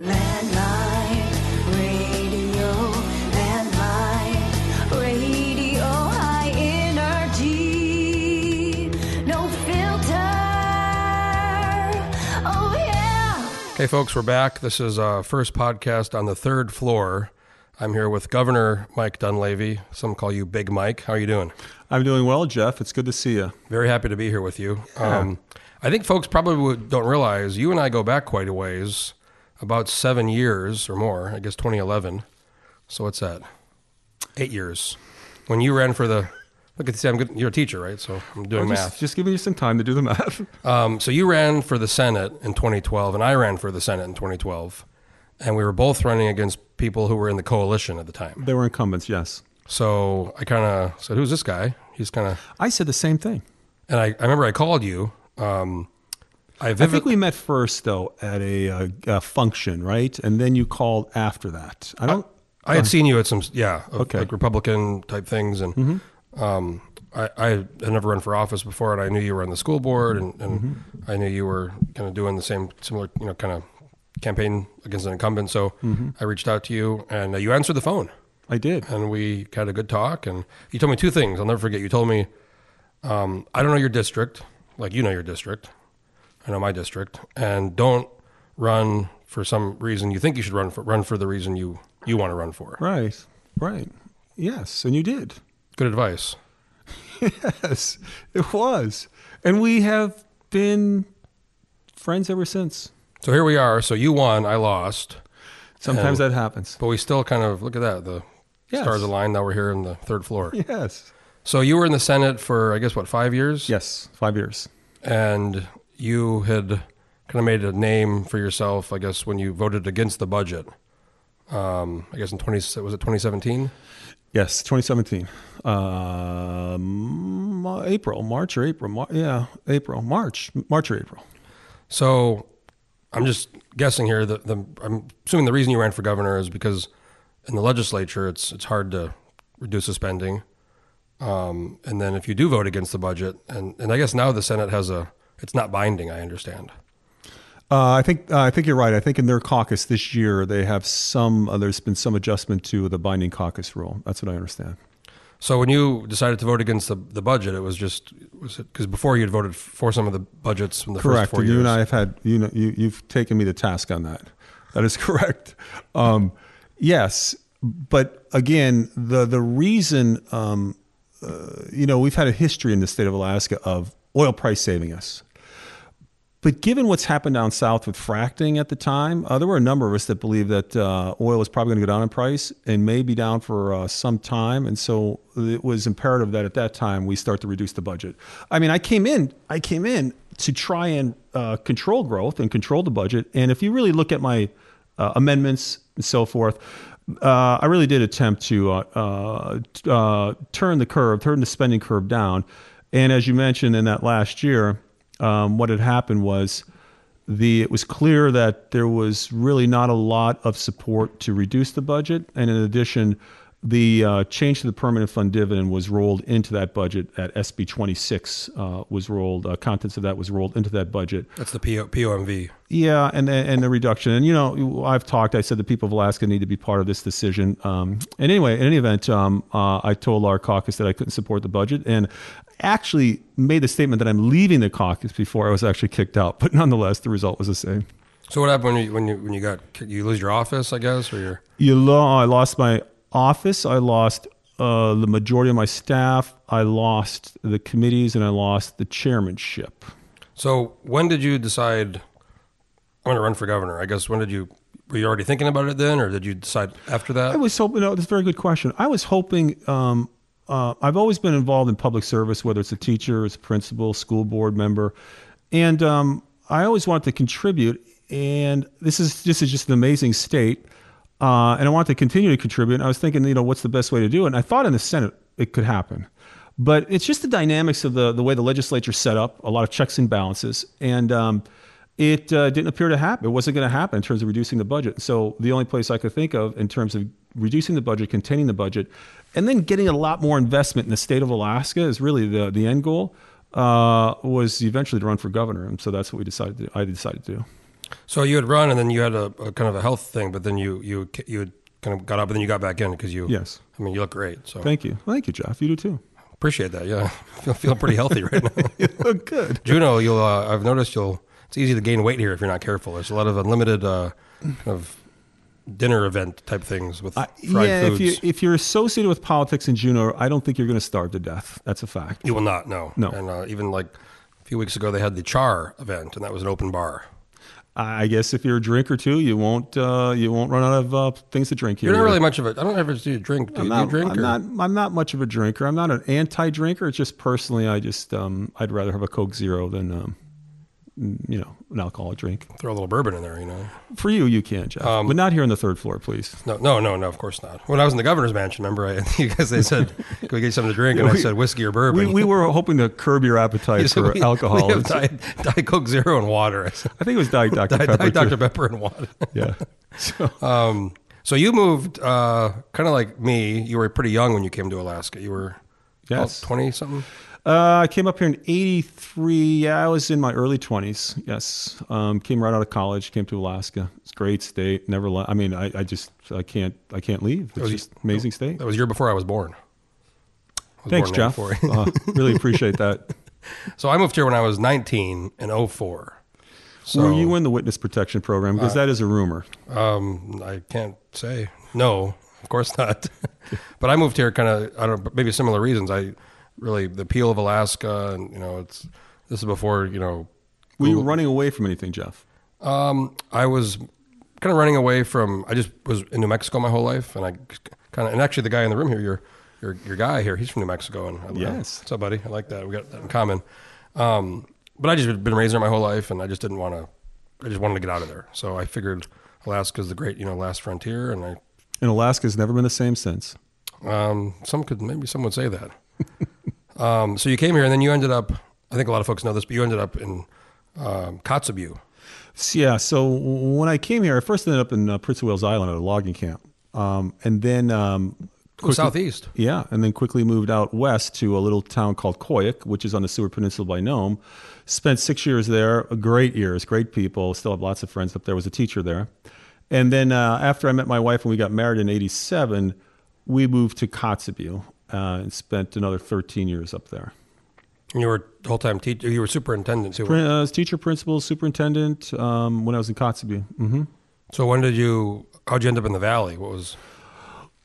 Landmine radio, landmine radio, high energy, no filter. Oh yeah. Hey, folks, we're back. This is our first podcast on the third floor. I'm here with Governor Mike Dunleavy. Some call you Big Mike. How are you doing? I'm doing well, Jeff. It's good to see you. Very happy to be here with you. Um, I think folks probably don't realize you and I go back quite a ways, about seven years or more. I guess 2011. So what's that? Eight years. When you ran for the look at this, I'm good. You're a teacher, right? So I'm doing just, math. just giving you some time to do the math. Um, so you ran for the Senate in 2012, and I ran for the Senate in 2012, and we were both running against people who were in the coalition at the time. they were incumbents, yes. So I kind of said, "Who's this guy?" He's kind of, I said the same thing. and I, I remember I called you. Um, I, I think we met first, though, at a, uh a function, right? And then you called after that. I don't. I had seen you at some, yeah, Okay. like Republican type things, and um, I, I had never run for office before, and I knew you were on the school board, and, and I knew you were kind of doing the same, similar, you know, kind of campaign against an incumbent. So I reached out to you, and uh, you answered the phone. I did. and we had a good talk. And you told me two things. I'll never forget. You told me, um, I don't know your district, like you know your district. I know my district, and don't run for some reason you think you should run for. Run for the reason you you want to run for. Right. Right. Yes, and you did. Good advice. Yes, it was. And we have been friends ever since. So here we are. So you won, I lost, Sometimes And- that happens. but we still kind of look at that. The Yes. stars aligned. Now we're here in the third floor. Yes. So you were in the Senate for I guess what five years? Yes. Five years. and you had kind of made a name for yourself, I guess, when you voted against the budget. Um, I guess in twenty was it twenty seventeen? Yes, 2017. Um, April, March or April. Mar- yeah, April, March, March or April. So I'm just guessing here that the I'm assuming the reason you ran for governor is because in the legislature it's it's hard to reduce the spending. Um, and then if you do vote against the budget, and, and I guess now the Senate has a it's not binding. I understand. Uh, I think uh, I think you're right. I think in their caucus this year they have some. Uh, there's been some adjustment to the binding caucus rule. That's what I understand. So when you decided to vote against the, the budget, it was just was it because before you had voted for some of the budgets from the correct. first four and years. you and I have had you know you you've taken me to task on that. That is correct. Um, yes, but again, the the reason um, uh, you know we've had a history in the state of Alaska of oil price saving us. But given what's happened down south with fracking at the time, uh, there were a number of us that believed that uh, oil was probably going to go down in price and may be down for uh, some time. And so it was imperative that at that time we start to reduce the budget. I mean, I came in, I came in to try and uh, control growth and control the budget. And if you really look at my uh, amendments and so forth, uh, I really did attempt to turn the curve, turn the spending curve down. And as you mentioned in that last year, um, what had happened was the it was clear that there was really not a lot of support to reduce the budget, and in addition, the uh, change to the permanent fund dividend was rolled into that budget. At SB 26 uh, was rolled, uh, contents of that was rolled into that budget. That's the PO, POMV. Yeah, and and the reduction, and you know, I've talked. I said the people of Alaska need to be part of this decision. Um, and anyway, in any event, um, uh, I told our caucus that I couldn't support the budget, and actually made the statement that I'm leaving the caucus before I was actually kicked out. But nonetheless, the result was the same. So what happened when you when you when you got you lose your office? I guess or your You lo- I lost my office. I lost uh, the majority of my staff. I lost the committees, and I lost the chairmanship. so when did you decide I'm going to run for governor? I guess when did you were you already thinking about it then, or did you decide after that? I was hoping. No, that's a very good question. I was hoping. Um, uh, I've always been involved in public service, whether it's a teacher, it's a principal, school board member, and um, I always wanted to contribute. And this is this is just an amazing state, uh, and I want to continue to contribute. I was thinking, you know, what's the best way to do it? And I thought in the Senate it could happen, but it's just the dynamics of the the way the legislature's set up. A lot of checks and balances, and um, it uh, didn't appear to happen. It wasn't going to happen in terms of reducing the budget. So the only place I could think of in terms of reducing the budget, containing the budget, and then getting a lot more investment in the state of Alaska is really the the end goal. Uh, was eventually to run for governor, and so that's what we decided. To, I decided to do. So you had run, and then you had a, a kind of a health thing, but then you you you had kind of got up, and then you got back in because you. Yes. I mean, you look great. So Thank you. Thank you, Jeff. You do too. appreciate that. Yeah, feel feel pretty healthy right now. You look good. Juneau, you'll. Uh, I've noticed you'll. It's easy to gain weight here if you're not careful. There's a lot of unlimited uh, kind of dinner event type things with Uh, fried yeah, foods. if you if you're associated with politics in Juneau, I don't think you're going to starve to death. That's a fact. You will not. No. No. And uh, even like a few weeks ago, they had the Char event, and that was an open bar. I guess if you're a drinker too, you won't uh, you won't run out of uh, things to drink here. You're not really much of a. I don't ever see you drink. Do, I'm you- not, you drink? I'm or- not. I'm not much of a drinker. I'm not an anti-drinker. It's just personally, I just um, I'd rather have a Coke Zero than um, you know an alcoholic drink. throw a little bourbon in there. You know. For you, you can, Jeff, Um, but not here on the third floor, please. No, no, no, no. Of course not. When I was in the governor's mansion, remember, I, you guys they said, "Can we get you something to drink?" And I said, "Whiskey or bourbon." We, we were hoping to curb your appetite for "We- alcohol. We have Diet, Diet Coke Zero and water. I I think it was Diet Dr Diet, Pepper. Diet. Dr Pepper and water. Yeah. So, Um, so you moved, uh, kind of like me. You were pretty young when you came to Alaska. You were Yes. twenty something. Uh, I came up here in '83. Yeah, I was in my early 20s. Yes, um, came right out of college. Came to Alaska. It's a great state. Never. Le- I mean, I, I just I can't I can't leave. It's just amazing state. That was a year before I was born. I was Thanks, born Jeff. uh, really appreciate that. So I moved here when I was 19 in 04. So Were you in the witness protection program? Because that is a rumor. Um, I can't say no. Of course not. but I moved here kind of I don't know, maybe similar reasons. I really the appeal of Alaska, and you know, it's this is before you know. Were you running away from anything, Jeff? Um, I was kind of running away from. I just was in New Mexico my whole life, and I kind of and actually the guy in the room here, your your your guy here, he's from New Mexico, and I, love that. Yes. what's up, buddy? I like that. We got that in common. Um, but I just had been raised there my whole life, and I just didn't want to. I just wanted to get out of there, so I figured Alaska's the great you know last frontier, and I And Alaska's never been the same since. Um, some could maybe some would say that. um, so you came here, and then you ended up. I think a lot of folks know this, but you ended up in um, Kotzebue. Yeah. So when I came here, I first ended up in uh, Prince of Wales Island at a logging camp, um, and then um, quickly- southeast. Yeah, and then quickly moved out west to a little town called Koyuk, which is on the Seward Peninsula by Nome. Spent six years there, great years, great people. Still have lots of friends up there. Was a teacher there, and then uh, after I met my wife and we got married in '87, we moved to Kotzebue uh, and spent another 13 years up there. And you were whole time teacher. You were superintendent too. Prin- uh, teacher, principal, superintendent um, when I was in Kotzebue. hmm So when did you? How'd you end up in the valley? What was?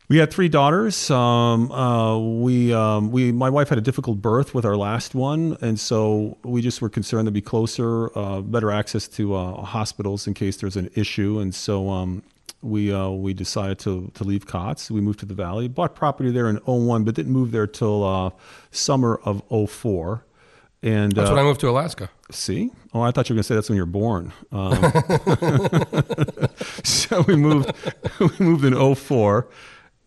We had three daughters. Um, uh, we, um, we, my wife had a difficult birth with our last one, and so we just were concerned to be closer, uh, better access to uh, hospitals in case there's an issue, and so um, we uh, we decided to to leave COTS. We moved to the valley, bought property there in 01, but didn't move there till uh, summer of 04. And That's uh, when I moved to Alaska. See? Oh, I thought you were going to say that's when you're born. Um, so we moved, we moved in 04,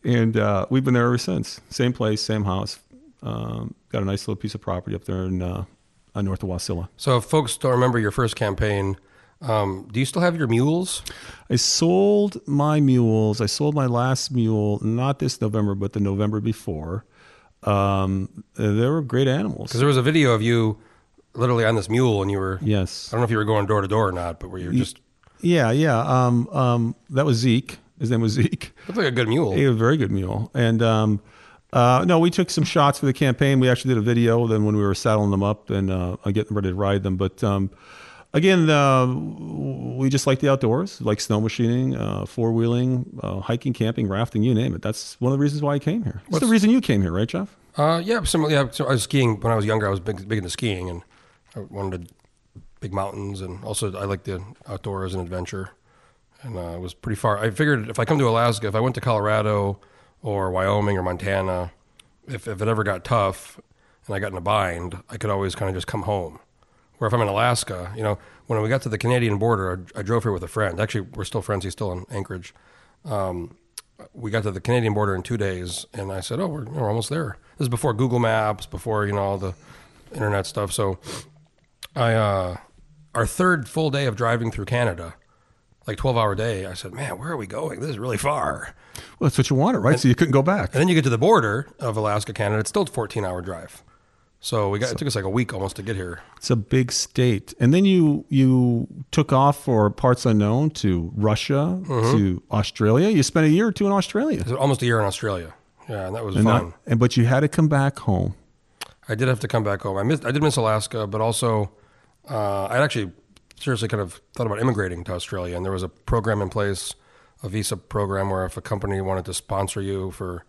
and uh, we've been there ever since. Same place, same house. Um, got a nice little piece of property up there in uh, uh, north of Wasilla. So if folks don't remember your first campaign, um, do you still have your mules? I sold my mules. I sold my last mule, not this November, but the November before. Um, they were great animals. Because there was a video of you literally on this mule, and you were. Yes. I don't know if you were going door to door or not, but were you were just Yeah, yeah. Um, um, that was Zeke. His name was Zeke. looked like a good mule? He was a very good mule. And um, uh, no, we took some shots for the campaign. We actually did a video then when we were saddling them up and uh, getting ready to ride them. But um, again, uh, we just like the outdoors, like snow machining, uh, four wheeling, uh, hiking, camping, rafting, you name it. That's one of the reasons why I came here. That's the reason you came here, right, Jeff? Uh, yeah, similar. Yeah, so I was skiing when I was younger. I was big, big into skiing, and I wanted big mountains, and also I like the outdoors and adventure. And uh, it was pretty far. I figured if I come to Alaska, if I went to Colorado or Wyoming or Montana, if if it ever got tough and I got in a bind, I could always kind of just come home. Where if I'm in Alaska, you know, when we got to the Canadian border, I, I drove here with a friend. Actually, we're still friends. He's still in Anchorage. Um, we got to the Canadian border in two days, and I said, "Oh, we're, we're almost there." This is before Google Maps, before you know all the internet stuff. So, I uh, our third full day of driving through Canada, like twelve hour day. I said, "Man, where are we going? This is really far." Well, that's what you wanted, right? so you couldn't go back. And then you get to the border of Alaska, Canada. It's still a fourteen hour drive. So we got it took us like a week almost to get here. It's a big state. And then you you took off for parts unknown to Russia, Mm-hmm. to Australia. You spent a year or two in Australia. It was almost a year in Australia. Yeah, and that was And, fun. not- and but you had to come back home. I did have to come back home. I missed. I did miss Alaska, but also uh, I actually seriously kind of thought about immigrating to Australia, and there was a program in place, a visa program, where if a company wanted to sponsor you for,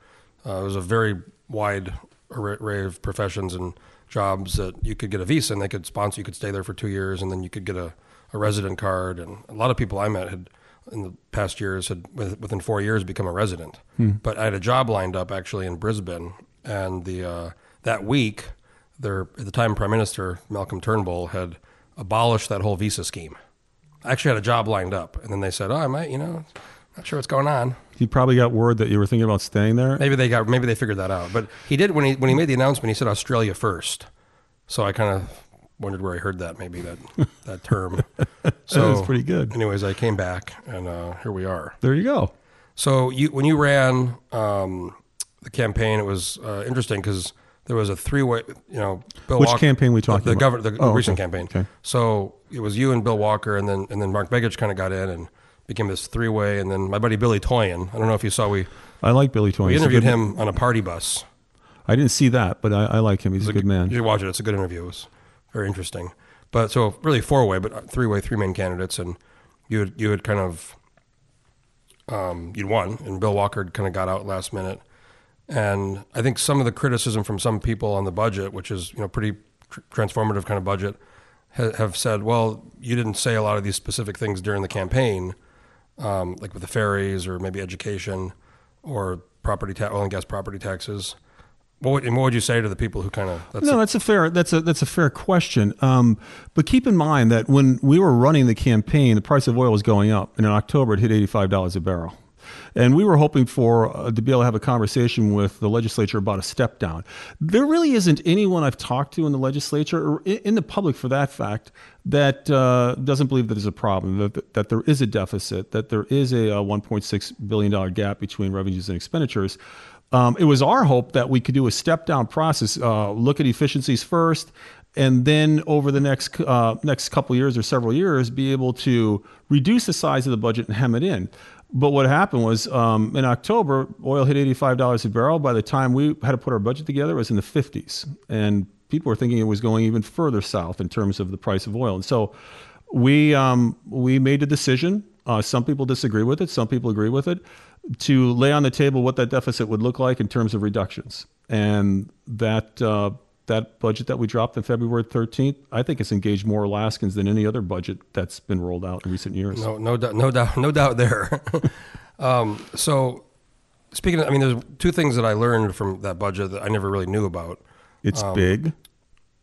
uh, it was a very wide array of professions and jobs that you could get a visa and they could sponsor. You could stay there for two years, and then you could get a, a resident card. And a lot of people I met had in the past years had within four years become a resident. But I had a job lined up actually in Brisbane, and the uh, that week, their at the time Prime Minister Malcolm Turnbull had abolished that whole visa scheme. I actually had a job lined up, and then they said, "Oh, I might, you know, not sure what's going on." He probably got word that you were thinking about staying there. Maybe they got maybe they figured that out. But he did when he when he made the announcement. He said Australia first. So I kind of wondered where I heard that. Maybe that that term. So pretty good. Anyways, I came back, and uh, here we are. There you go. So you when you ran um, the campaign, it was uh, interesting because there was a three way. You know, Bill Which Walker- campaign we talking the, the about? govern- the Oh, recent okay. campaign. Okay. So it was you and Bill Walker, and then and then Mark Begich kind of got in and became this three way, and then my buddy Billy Toien. I don't know if you saw we I like Billy Toy. we interviewed good- him on a party bus. I didn't see that, but I, I like him. He's a good man. You should watch it. It's a good interview. It was very interesting. But so really four way, but three way, three main candidates, and you had, you had kind of um, you'd won, and Bill Walker kind of got out last minute. And I think some of the criticism from some people on the budget, which is you know pretty tr- transformative kind of budget, ha- have said, well, you didn't say a lot of these specific things during the campaign, um, like with the ferries or maybe education or property ta- oil and gas property taxes. What would, and what would you say to the people who kind of that's No, that's a fair that's a that's a fair question. Um, but keep in mind that when we were running the campaign, the price of oil was going up, and in October it hit eighty five dollars a barrel. And we were hoping for uh, to be able to have a conversation with the legislature about a step down. There really isn't anyone I've talked to in the legislature or in the public, for that fact, that uh, doesn't believe that there's a problem, that, that there is a deficit, that there is a, uh 1.6 billion dollar gap between revenues and expenditures. Um, it was our hope that we could do a step down process, uh, look at efficiencies first, and then over the next uh, next couple years or several years, be able to reduce the size of the budget and hem it in. But what happened was um, in October, oil hit eighty-five dollars a barrel. By the time we had to put our budget together, it was in the fifties, and people were thinking it was going even further south in terms of the price of oil. And so we um, we made a decision. Uh, some people disagree with it. Some people agree with it. To lay on the table what that deficit would look like in terms of reductions, and that uh, that budget that we dropped on February 13th, I think it's engaged more Alaskans than any other budget that's been rolled out in recent years. No, no doubt, no doubt, no doubt there. um, so, speaking, of, I mean, there's two things that I learned from that budget that I never really knew about. It's big.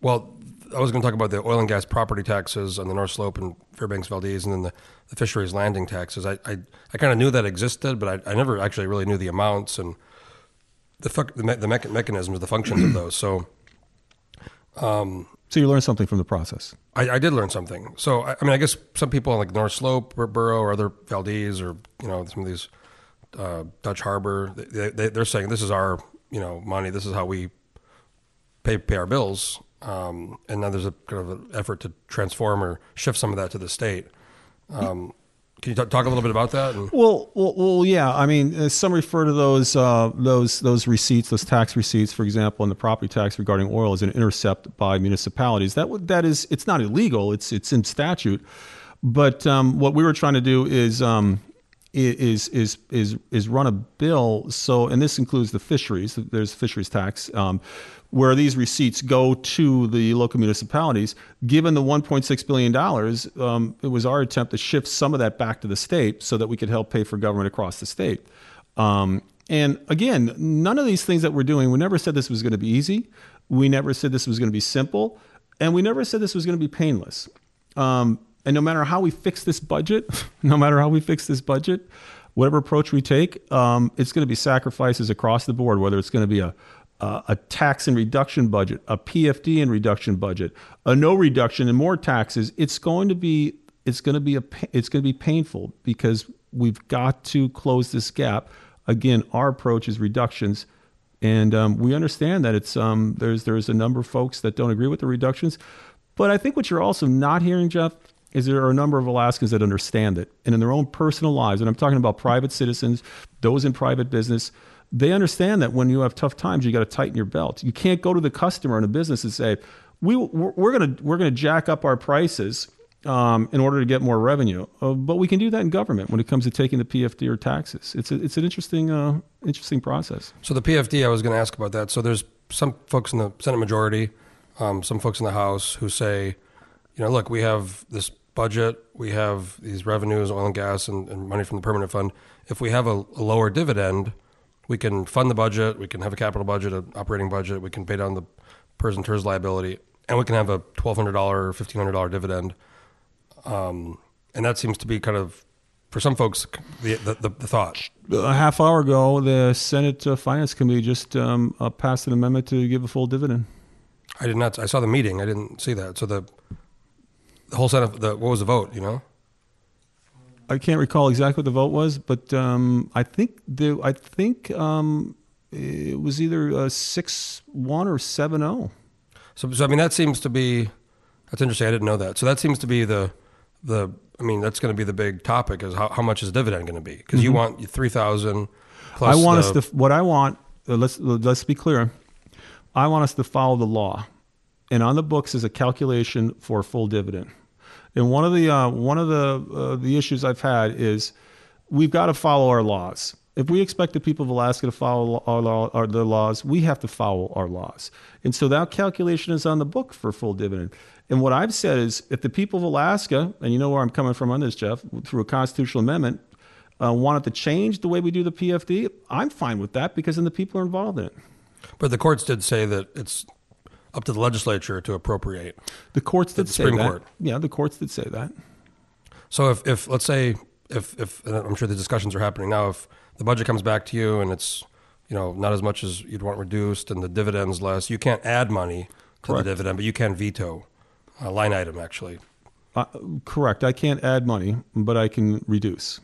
Well, I was going to talk about the oil and gas property taxes on the North Slope and Fairbanks Valdez, and then the, the fisheries landing taxes. I I, I kind of knew that existed, but I, I never actually really knew the amounts and the fuck, the, me, the mecha- mechanisms, the functions of those. So. So you learned something from the process. I, I did learn something. So I, I mean, I guess some people on like North Slope, Bur- Barrow, or other Valdez, or you know, some of these uh, Dutch Harbor, they, they, they're saying this is our you know money. This is how we pay pay our bills. Um, and now there's a kind of an effort to transform or shift some of that to the state. Um, can you t- talk a little bit about that? And, Well, well, well yeah. I mean, uh, some refer to those uh, those those receipts, those tax receipts, for example, in the property tax regarding oil, as an intercept by municipalities. That that is it's not illegal. It's it's in statute. But um, what we were trying to do is um, is is is is run a bill. So, and this includes the fisheries. There's fisheries tax. Um, where these receipts go to the local municipalities. Given the 1.6 billion dollars, um, it was our attempt to shift some of that back to the state so that we could help pay for government across the state. Um, and again, none of these things that we're doing, we never said this was going to be easy. We never said this was going to be simple, and we never said this was going to be painless. And no matter how we fix this budget, no matter how we fix this budget, whatever approach we take, um, it's going to be sacrifices across the board. Whether it's going to be a a a tax and reduction budget, a PFD and reduction budget, a no reduction and more taxes, it's going to be it's going to be a it's going to be painful because we've got to close this gap. Again, our approach is reductions And um, we understand that it's um, there's there's a number of folks that don't agree with the reductions, but I think what you're also not hearing, Jeff, is there are a number of Alaskans that understand it, and in their own personal lives, and I'm talking about private citizens, those in private business, they understand that when you have tough times, you got to tighten your belt. You can't go to the customer in a business and say, "We we're, we're gonna we're gonna jack up our prices." Um, in order to get more revenue, uh, but we can do that in government when it comes to taking the PFD or taxes. It's a, it's an interesting uh, interesting process. So the PFD, I was going to ask about that. So there's some folks in the Senate majority, um, some folks in the House who say, you know, look, we have this budget, we have these revenues, oil and gas, and, and money from the permanent fund. If we have a, a lower dividend, we can fund the budget, we can have a capital budget, an operating budget, we can pay down the PERS and TERS liability, and we can have a $1,200 or $1,500 dividend. Um, and that seems to be kind of, for some folks, the, the, the, the thought. a half hour ago, the Senate uh, Finance Committee just um, uh, passed an amendment to give a full dividend. I did not. I saw the meeting. I didn't see that. So the the whole Senate. The what was the vote? You know. I can't recall exactly what the vote was, but um, I think the I think um, it was either uh, six one or seven oh. zero. So, so I mean, that seems to be that's interesting. I didn't know that. So that seems to be the the. I mean, that's going to be the big topic is how, how much is dividend going to be? Because you want three thousand. Mm-hmm. I want us to what I want. Uh, let's let's be clear. I want us to follow the law, and on the books is a calculation for full dividend. And one of the uh, one of the uh, the issues I've had is we've got to follow our laws. If we expect the people of Alaska to follow our, law, our their laws, we have to follow our laws. And so that calculation is on the book for full dividend. And what I've said is, if the people of Alaska, and you know where I'm coming from on this, Jeff, through a constitutional amendment, uh, wanted to change the way we do the PFD, I'm fine with that because then the people are involved in it. But the courts did say that it's up to the legislature to appropriate. The courts did The say Supreme that. Court. Yeah, the courts did say that. So if, if let's say if if and I'm sure the discussions are happening now, if the budget comes back to you and it's you know not as much as you'd want reduced and the dividends less, you can't add money to Correct. the dividend, but you can veto a line item actually. Uh, correct. I can't add money, but I can reduce.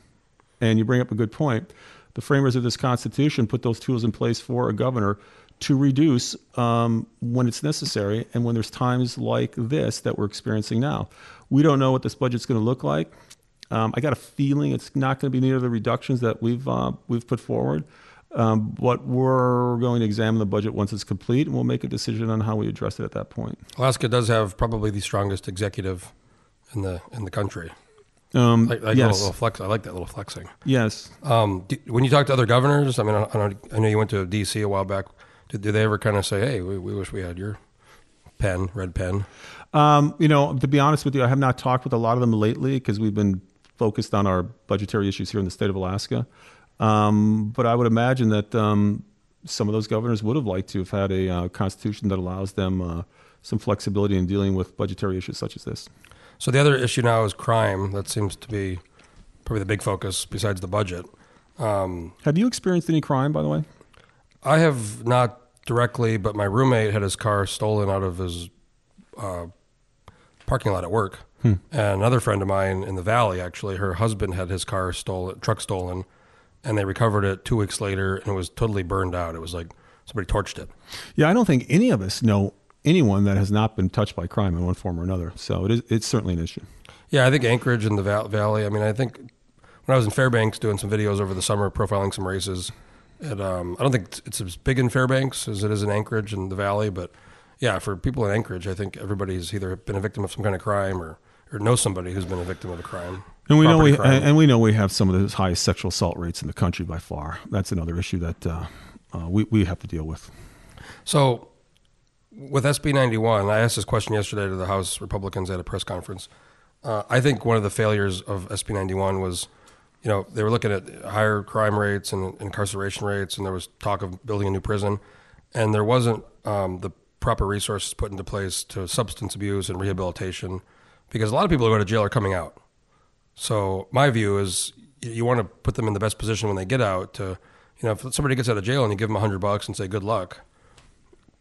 And you bring up a good point. The framers of this Constitution put those tools in place for a governor to reduce um, when it's necessary and when there's times like this that we're experiencing now. We don't know what this budget's going to look like. Um, I got a feeling it's not going to be near the reductions that we've uh, we've put forward. Um, but we're going to examine the budget once it's complete, and we'll make a decision on how we address it at that point. Alaska does have probably the strongest executive in the in the country. Um, Like, like a yes, little, flex. I like that little flexing. yes. Um, do, when you talk to other governors, I mean, I, I, I know you went to D.C. a while back. Did, do they ever kind of say, "Hey, we, we wish we had your pen, red pen"? Um, you know, to be honest with you, I have not talked with a lot of them lately because we've been focused on our budgetary issues here in the state of Alaska. Um, but I would imagine that um, some of those governors would have liked to have had a uh, constitution that allows them uh, some flexibility in dealing with budgetary issues such as this. So the other issue now is crime. That seems to be probably the big focus besides the budget. Um, Have you experienced any crime, by the way? I have not directly, but my roommate had his car stolen out of his uh, parking lot at work. And another friend of mine in the valley, actually, her husband had his car stolen, truck stolen, and they recovered it two weeks later, and it was totally burned out. It was like somebody torched it. Yeah, I don't think any of us know anyone that has not been touched by crime in one form or another. So it is, it's certainly an issue. Yeah, I think Anchorage and the val- Valley. I mean, I think when I was in Fairbanks doing some videos over the summer, profiling some races, it, um, I don't think it's- as big in Fairbanks as it is in Anchorage and the Valley, but yeah, for people in Anchorage, I think everybody's either been a victim of some kind of crime or, or knows somebody who's been a victim of a crime. And we know we crime. and we know we have some of the highest sexual assault rates in the country by far. That's another issue that uh, uh, we we have to deal with. So, with SB 91, I asked this question yesterday to the House Republicans at a press conference. Uh, I think one of the failures of SB 91 was, you know, they were looking at higher crime rates and incarceration rates, and there was talk of building a new prison, and there wasn't um, the proper resources put into place to substance abuse and rehabilitation, because a lot of people who go to jail are coming out. So my view is you- want to put them in the best position when they get out to, you know, if somebody gets out of jail and you give them a hundred bucks and say good luck,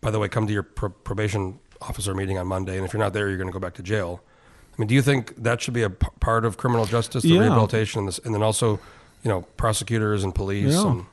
by the way, come to your pro- probation officer meeting on Monday, and if you're not there, you're going to go back to jail. I mean, do you think that should be a p- part of criminal justice, the Yeah. rehabilitation, and, this, and then also, you know, prosecutors and police? Yeah. And,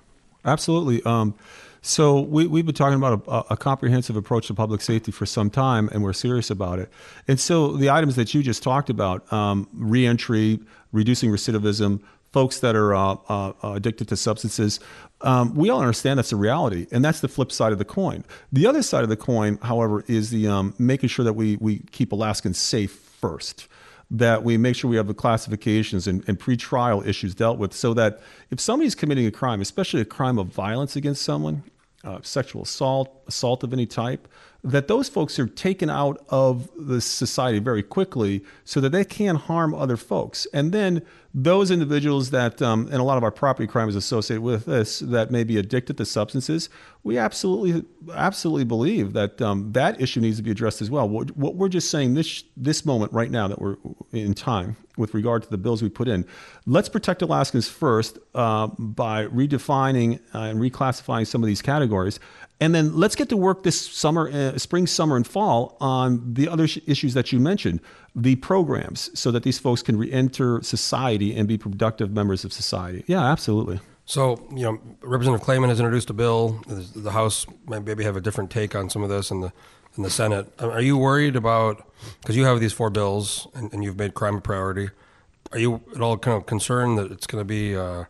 Absolutely. Um, So we, we've been talking about a, a comprehensive approach to public safety for some time, and we're serious about it. And so the items that you just talked about, um, reentry, reducing recidivism, folks that are uh, uh, addicted to substances, um, we all understand that's a reality, and that's the flip side of the coin. The other side of the coin, however, is the um, making sure that we, we keep Alaskans safe first that we make sure we have the classifications and, and pre-trial issues dealt with so that if somebody's committing a crime, especially a crime of violence against someone, uh, sexual assault, assault of any type, that those folks are taken out of the society very quickly so that they can't harm other folks. And then those individuals that, um, and a lot of our property crime is associated with this, that may be addicted to substances, we absolutely, absolutely believe that um, that issue needs to be addressed as well. What, what we're just saying this this moment right now that we're in time with regard to the bills we put in, let's protect Alaskans first uh, by redefining uh, and reclassifying some of these categories. And then let's get to work this summer, uh, spring, summer, and fall on the other sh- issues that you mentioned, the programs, so that these folks can re-enter society and be productive members of society. Yeah, absolutely. So, you know, Representative Claman has introduced a bill. The House might maybe have a different take on some of this and the in the Senate. Are you worried about because you have these four bills and, and, you've made crime a priority? Are you at all kind of concerned that it's going to be uh,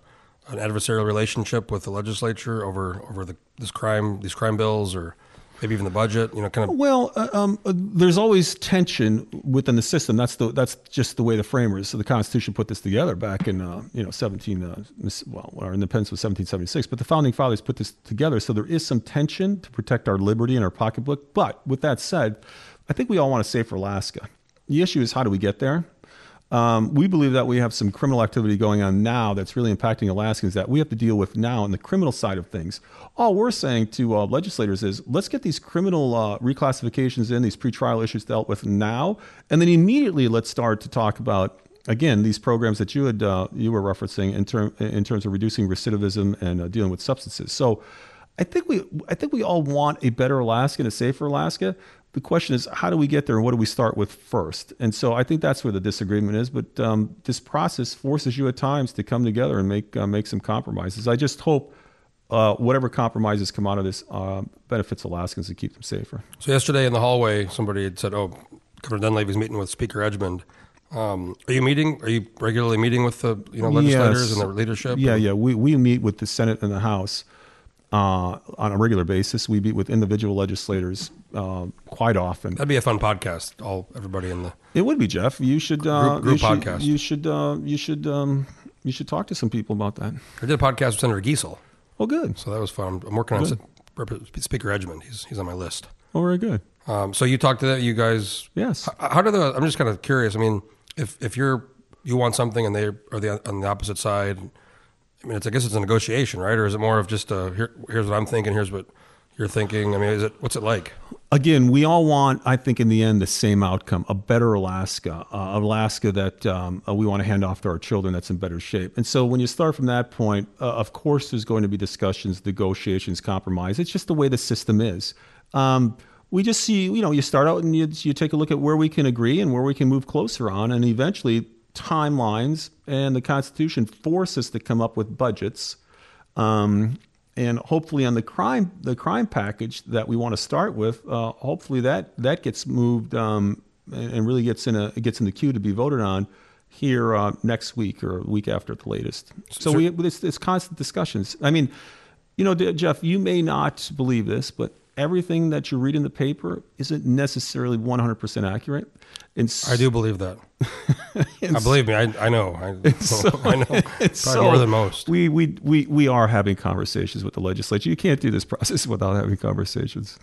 an adversarial relationship with the legislature over over the, this crime these crime bills or maybe even the budget you know kind of well uh, um, uh, there's always tension within the system. That's the that's just the way the framers the constitution put this together back in uh, you know 17 uh, well our independence was 1776 but the founding fathers put this together. So there is some tension to protect our liberty and our pocketbook. But with that said i think we all want to save for alaska. The issue is how do we get there um, we believe that we have some criminal activity going on now that's really impacting Alaskans that we have to deal with now on the criminal side of things. All we're saying to uh, legislators is let's get these criminal uh, reclassifications in, these pretrial issues dealt with now, and then immediately let's start to talk about again these programs that you had uh, you were referencing in, term, in terms of reducing recidivism and uh, dealing with substances. So. I think we I think we all want a better Alaska and a safer Alaska the question is how do we get there and what do we start with first and so i think that's where the disagreement is but um, this process forces you at times to come together and make uh, make some compromises i just hope uh, whatever compromises come out of this uh, benefits alaskans to keep them safer so yesterday in the hallway somebody had said oh governor dunleavy's meeting with speaker edgmon um, are you meeting? Are you regularly meeting with the you know legislators yes. and the leadership? Yeah, or? yeah. We we meet with the Senate and the House uh, on a regular basis. We meet with individual legislators uh, quite often. That'd be a fun podcast. All everybody in the it would be Jeff. You should uh, group, group you podcast. Should, you should uh, you should um, you should talk to some people about that. I did a podcast with Senator Giessel. Oh, good. So that was fun. I'm working good. on Speaker Edgmon. He's he's on my list. Oh, very good. Um, so you talked to that, you guys. Yes. How, how do the? I'm just kind of curious. I mean, if if you're you want something and they are the on the opposite side I mean, it's I guess it's a negotiation, right? Or is it more of just a, here, here's what I'm thinking, here's what you're thinking? I mean, is it what's it like? Again, we all want, I think, in the end, the same outcome: a better Alaska, uh, Alaska that um, uh, we want to hand off to our children that's in better shape. And so, when you start from that point, uh, of course, there's going to be discussions, negotiations, compromise. It's just the way the system is. Um, we just see, you know, you start out and you, you take a look at where we can agree and where we can move closer on, and eventually timelines, and the Constitution force us to come up with budgets. Um, and hopefully, on the crime the crime package that we want to start with, uh, hopefully that that gets moved um, and really gets in a gets in the queue to be voted on here uh, next week or a week after at the latest. So we it's, it's constant discussions. I mean, you know, Jeff, you may not believe this, but everything that you read in the paper isn't necessarily 100% accurate. And I do believe that. I believe me. I, I know. I, so, I know. Probably so more than most. We, we, we, we are having conversations with the legislature. You can't do this process without having conversations.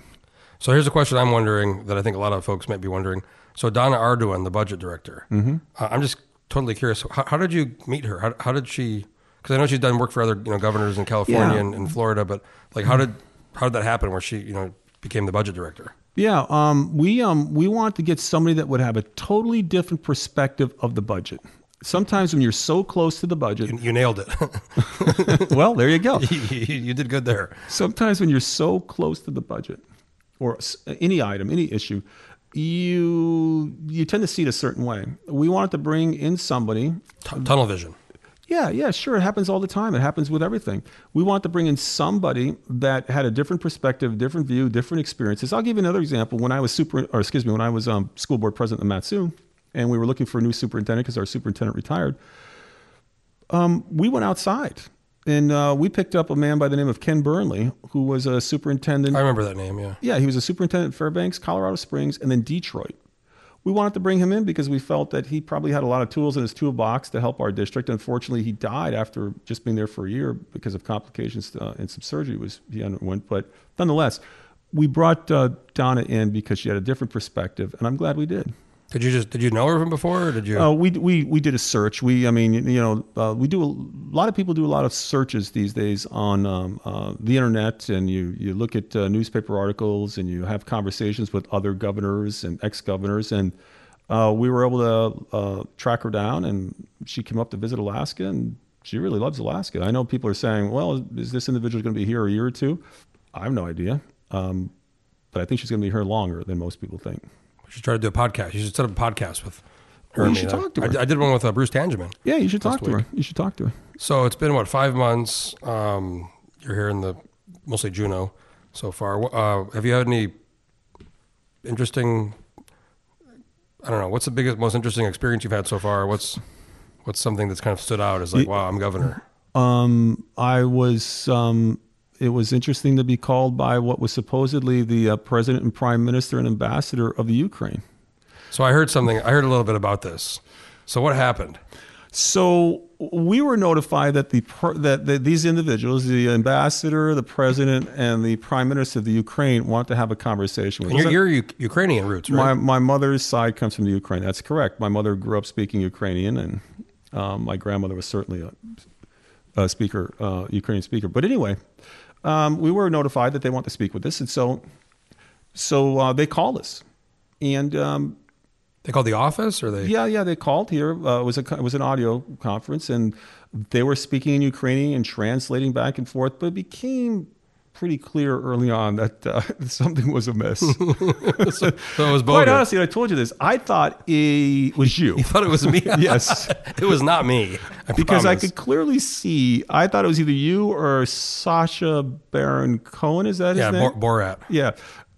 So here's a question I'm wondering that I think a lot of folks might be wondering. So Donna Arduin, the budget director, mm-hmm. uh, I'm just totally curious. How, how, did you meet her? How, how did she? Because I know she's done work for other you know governors in California yeah. and, and Florida, but like how did how did that happen? Where she you know became the budget director? Yeah, um, we um, we want to get somebody that would have a totally different perspective of the budget. Sometimes when you're so close to the budget, you, you nailed it. well, there you go. you, you did good there. Sometimes when you're so close to the budget, or any item, any issue, you you tend to see it a certain way. We wanted to bring in somebody T- tunnel vision Yeah, yeah, sure. It happens all the time. It happens with everything. We want to bring in somebody that had a different perspective, different view, different experiences. I'll give you another example. When I was super, or excuse me, when I was um, school board president of Matsu, and we were looking for a new superintendent because our superintendent retired, um, we went outside and uh, we picked up a man by the name of Ken Burnley, who was a superintendent. I remember that name. Yeah. Yeah, he was a superintendent at Fairbanks, Colorado Springs, and then Detroit. We wanted to bring him in because we felt that he probably had a lot of tools in his toolbox to help our district. Unfortunately, he died after just being there for a year because of complications uh, and some surgery was he underwent. But nonetheless, we brought uh, Donna in because she had a different perspective, and I'm glad we did. Did you just did you know her from before, or did you? Uh, we we we did a search. We I mean you know uh, we do a, a lot of people do a lot of searches these days on um, uh, the internet, and you you look at uh, newspaper articles and you have conversations with other governors and ex governors, and uh, we were able to uh, track her down, and she came up to visit Alaska, and she really loves Alaska. I know people are saying, well, is this individual going to be here a year or two? I have no idea, um, but I think she's going to be here longer than most people think. You should try to do a podcast. You should set up a podcast with her. Well, you should I- talk to I, her. I did one with uh, Bruce Tangeman. Yeah, you should talk to her. You should talk to her. So it's been what five months. Um, you're here in the mostly Juneau so far. Uh, have you had any interesting? I don't know. What's the biggest, most interesting experience you've had so far? What's what's something that's kind of stood out as like, wow, I'm governor. Um, I was. Um, it was interesting to be called by what was supposedly the uh, president and prime minister and ambassador of the Ukraine. So I heard something. I heard a little bit about this. So what happened? So we were notified that the that, that these individuals, the ambassador, the president, and the prime minister of the Ukraine, want to have a conversation with us. you're, you're Ukrainian roots, My right? my mother's side comes from the Ukraine. That's correct. My mother grew up speaking Ukrainian, and um, my grandmother was certainly a, a speaker, uh, Ukrainian speaker. But anyway, um, we were notified that they want to speak with us, and so so uh, they called us, and um, they called the office, or they? yeah, yeah, they called here. Uh, it was a it was an audio conference, and they were speaking in Ukrainian and translating back and forth. But it became pretty clear early on that uh, something was amiss. so, so it was both Quite honestly, I told you this. I thought it was you. You thought it was me? yes, it was not me. I because I could clearly see. I thought it was either you or Sacha Baron Cohen. Is that his Yeah, name? Bor- Borat. yeah,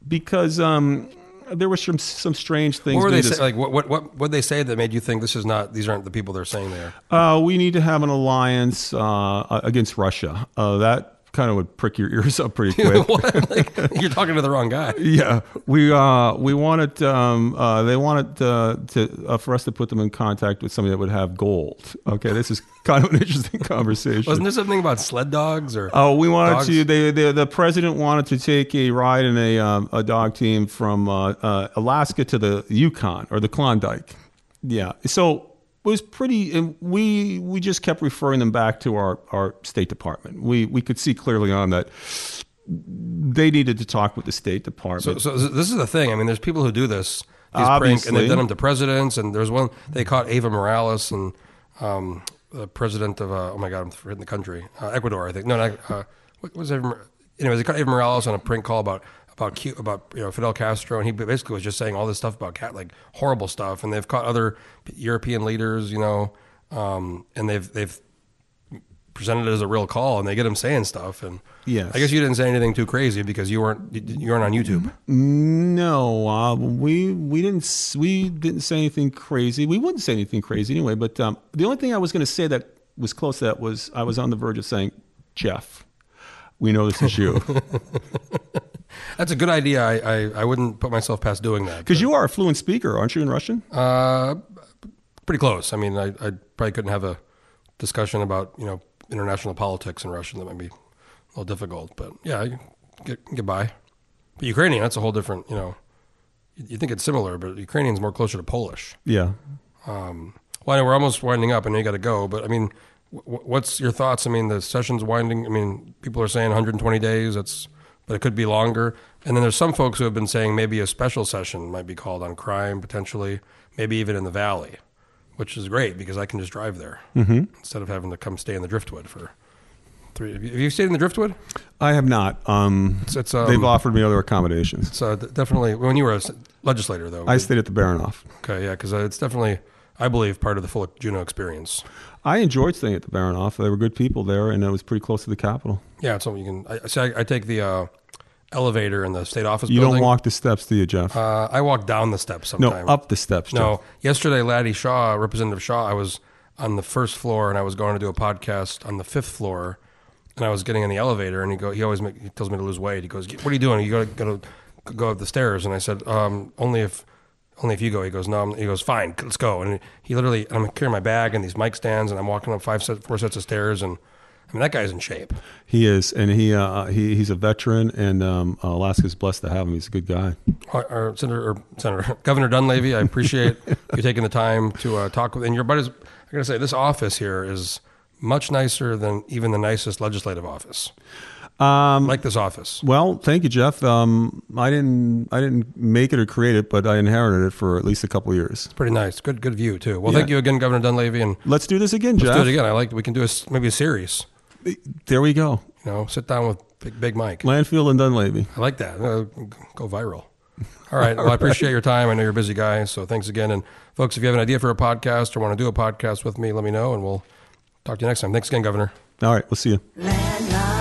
because um, there were some some strange things. What were they say? Like, what what what what they say that made you think this is not? These aren't the people they're saying there. Uh, we need to have an alliance uh, against Russia. Uh, that kind of would prick your ears up pretty quick. Like, you're talking to the wrong guy. yeah, we uh, we wanted um, uh, they wanted uh, to uh, for us to put them in contact with somebody that would have gold. Okay, this is kind of an interesting conversation. Wasn't there something about sled dogs or? Oh, we wanted Dogs? to. They, they, the president wanted to take a ride in a um, a dog team from uh, uh, Alaska to the Yukon or the Klondike. Yeah, so was pretty. And we we just kept referring them back to our, our State Department. We we could see clearly on that they needed to talk with the State Department. so, so this is the thing. I mean, there's people who do this. These prank, and they've done them to presidents. And there's one they caught Evo Morales and um, the president of uh, oh my god, I'm forgetting the country, uh, Ecuador, I think. No, not, uh, what was? Mor- Anyways, they caught Evo Morales on a prank call about about Cu- about you know Fidel Castro, and he basically was just saying all this stuff about cat like horrible stuff. And they've caught other European leaders, you know, um, and they've they've presented it as a real call, and they get him saying stuff. And Yes. I guess you didn't say anything too crazy because you weren't you you weren't on YouTube. No, uh, we we didn't we didn't say anything crazy. We wouldn't say anything crazy anyway. But um, the only thing I was going to say that was close to that was I was on the verge of saying, Jeff, we know this is you That's a good idea. I, I, I wouldn't put myself past doing that. because you are a fluent speaker, aren't you, in Russian? Uh, pretty close. I mean, I, I probably couldn't have a discussion about you know international politics in Russian. That might be a little difficult, but yeah, I get get by. But Ukrainian, that's a whole different. You know, you, think it's similar, but Ukrainian's more closer to Polish. Yeah. Um, well, I know we're almost winding up. I know you got to go, but I mean, w- what's your thoughts? I mean, the session's winding. I mean, people are saying 120 days. That's, but it could be longer. And then there's some folks who have been saying maybe a special session might be called on crime potentially, maybe even in the valley, which is great because I can just drive there instead of having to come stay in the driftwood for three. Have you, stayed in the driftwood? I have not. Um, It's, it's um, they've offered me other accommodations. uh, definitely when you were a legislator though. I stayed at the Baranof. Okay, yeah, because it's definitely I believe, part of the full Juneau experience. I enjoyed staying at the Baranof. There were good people there, and it was pretty close to the Capitol. Yeah, it's something you can. I, see, I, I take the uh, elevator in the state office. You building. don't walk the steps, do you, Jeff? Uh, I walk down the steps no, up the steps. Jeff. No, yesterday, Laddie Shaw, Representative Shaw, I was on the first floor and I was going to do a podcast on the fifth floor, and I was getting in the elevator, and he go, he always make, he tells me to lose weight. He goes, "What are you doing? You got to go go up the stairs." And I said, um, "Only if." Only if you go. He goes, no. I'm, he goes, fine, let's go. And he literally, I'm carrying my bag and these mic stands, and I'm walking up five, set, four sets of stairs, and I mean that guy's in shape. He is, and he uh, he he's a veteran, and um, Alaska's blessed to have him. He's a good guy. Our, our Senator, or Senator Governor Dunleavy, I appreciate you taking the time to uh, talk with. And your buddies, I gotta say, this office here is much nicer than even the nicest legislative office. Um, like this office. Well, thank you, Jeff. Um, I didn't I didn't make it or create it, but I inherited it for at least a couple years. It's pretty nice. Good, good view too. Well, Yeah. thank you again, Governor Dunleavy, and Let's do this again, let's Jeff. do it again. I like. We can do a s- maybe a series. There we go. You know, sit down with Big, Big Mike. Landfield and Dunleavy. I like that. Uh, go viral. All right. Well, I appreciate your time. I know you're a busy guy, so thanks again. And folks, if you have an idea for a podcast or want to do a podcast with me, let me know, and we'll talk to you next time. Thanks again, Governor. All right, we'll see you. Land